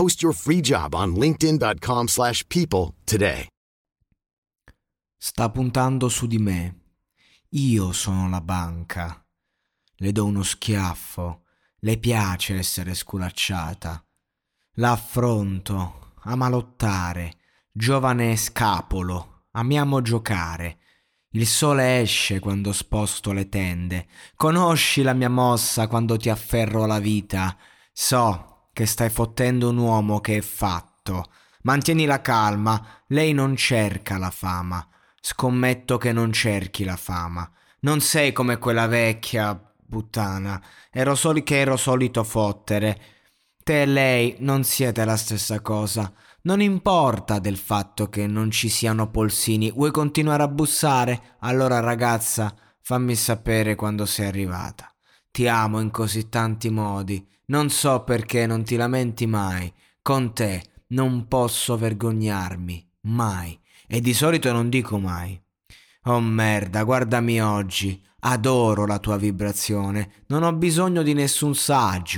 Post your free job on linkedin.com/people slash people today. Sta puntando su di me. Io sono la banca. Le do uno schiaffo. Le piace essere sculacciata. La affronto. Ama lottare. Giovane scapolo. Amiamo giocare. Il sole esce quando sposto le tende. Conosci la mia mossa quando ti afferro la vita. So che stai fottendo un uomo che è fatto. Mantieni la calma, lei non cerca la fama. Scommetto che non cerchi la fama. Non sei come quella vecchia puttana. Ero solo che ero solito fottere. Te e lei non siete la stessa cosa. Non importa del fatto che non ci siano polsini. Vuoi continuare a bussare? Allora ragazza, fammi sapere quando sei arrivata. Ti amo in così tanti modi. Non so perché non ti lamenti mai. Con te non posso vergognarmi. Mai. E di solito non dico mai. Oh merda, guardami oggi. Adoro la tua vibrazione. Non ho bisogno di nessun saggio.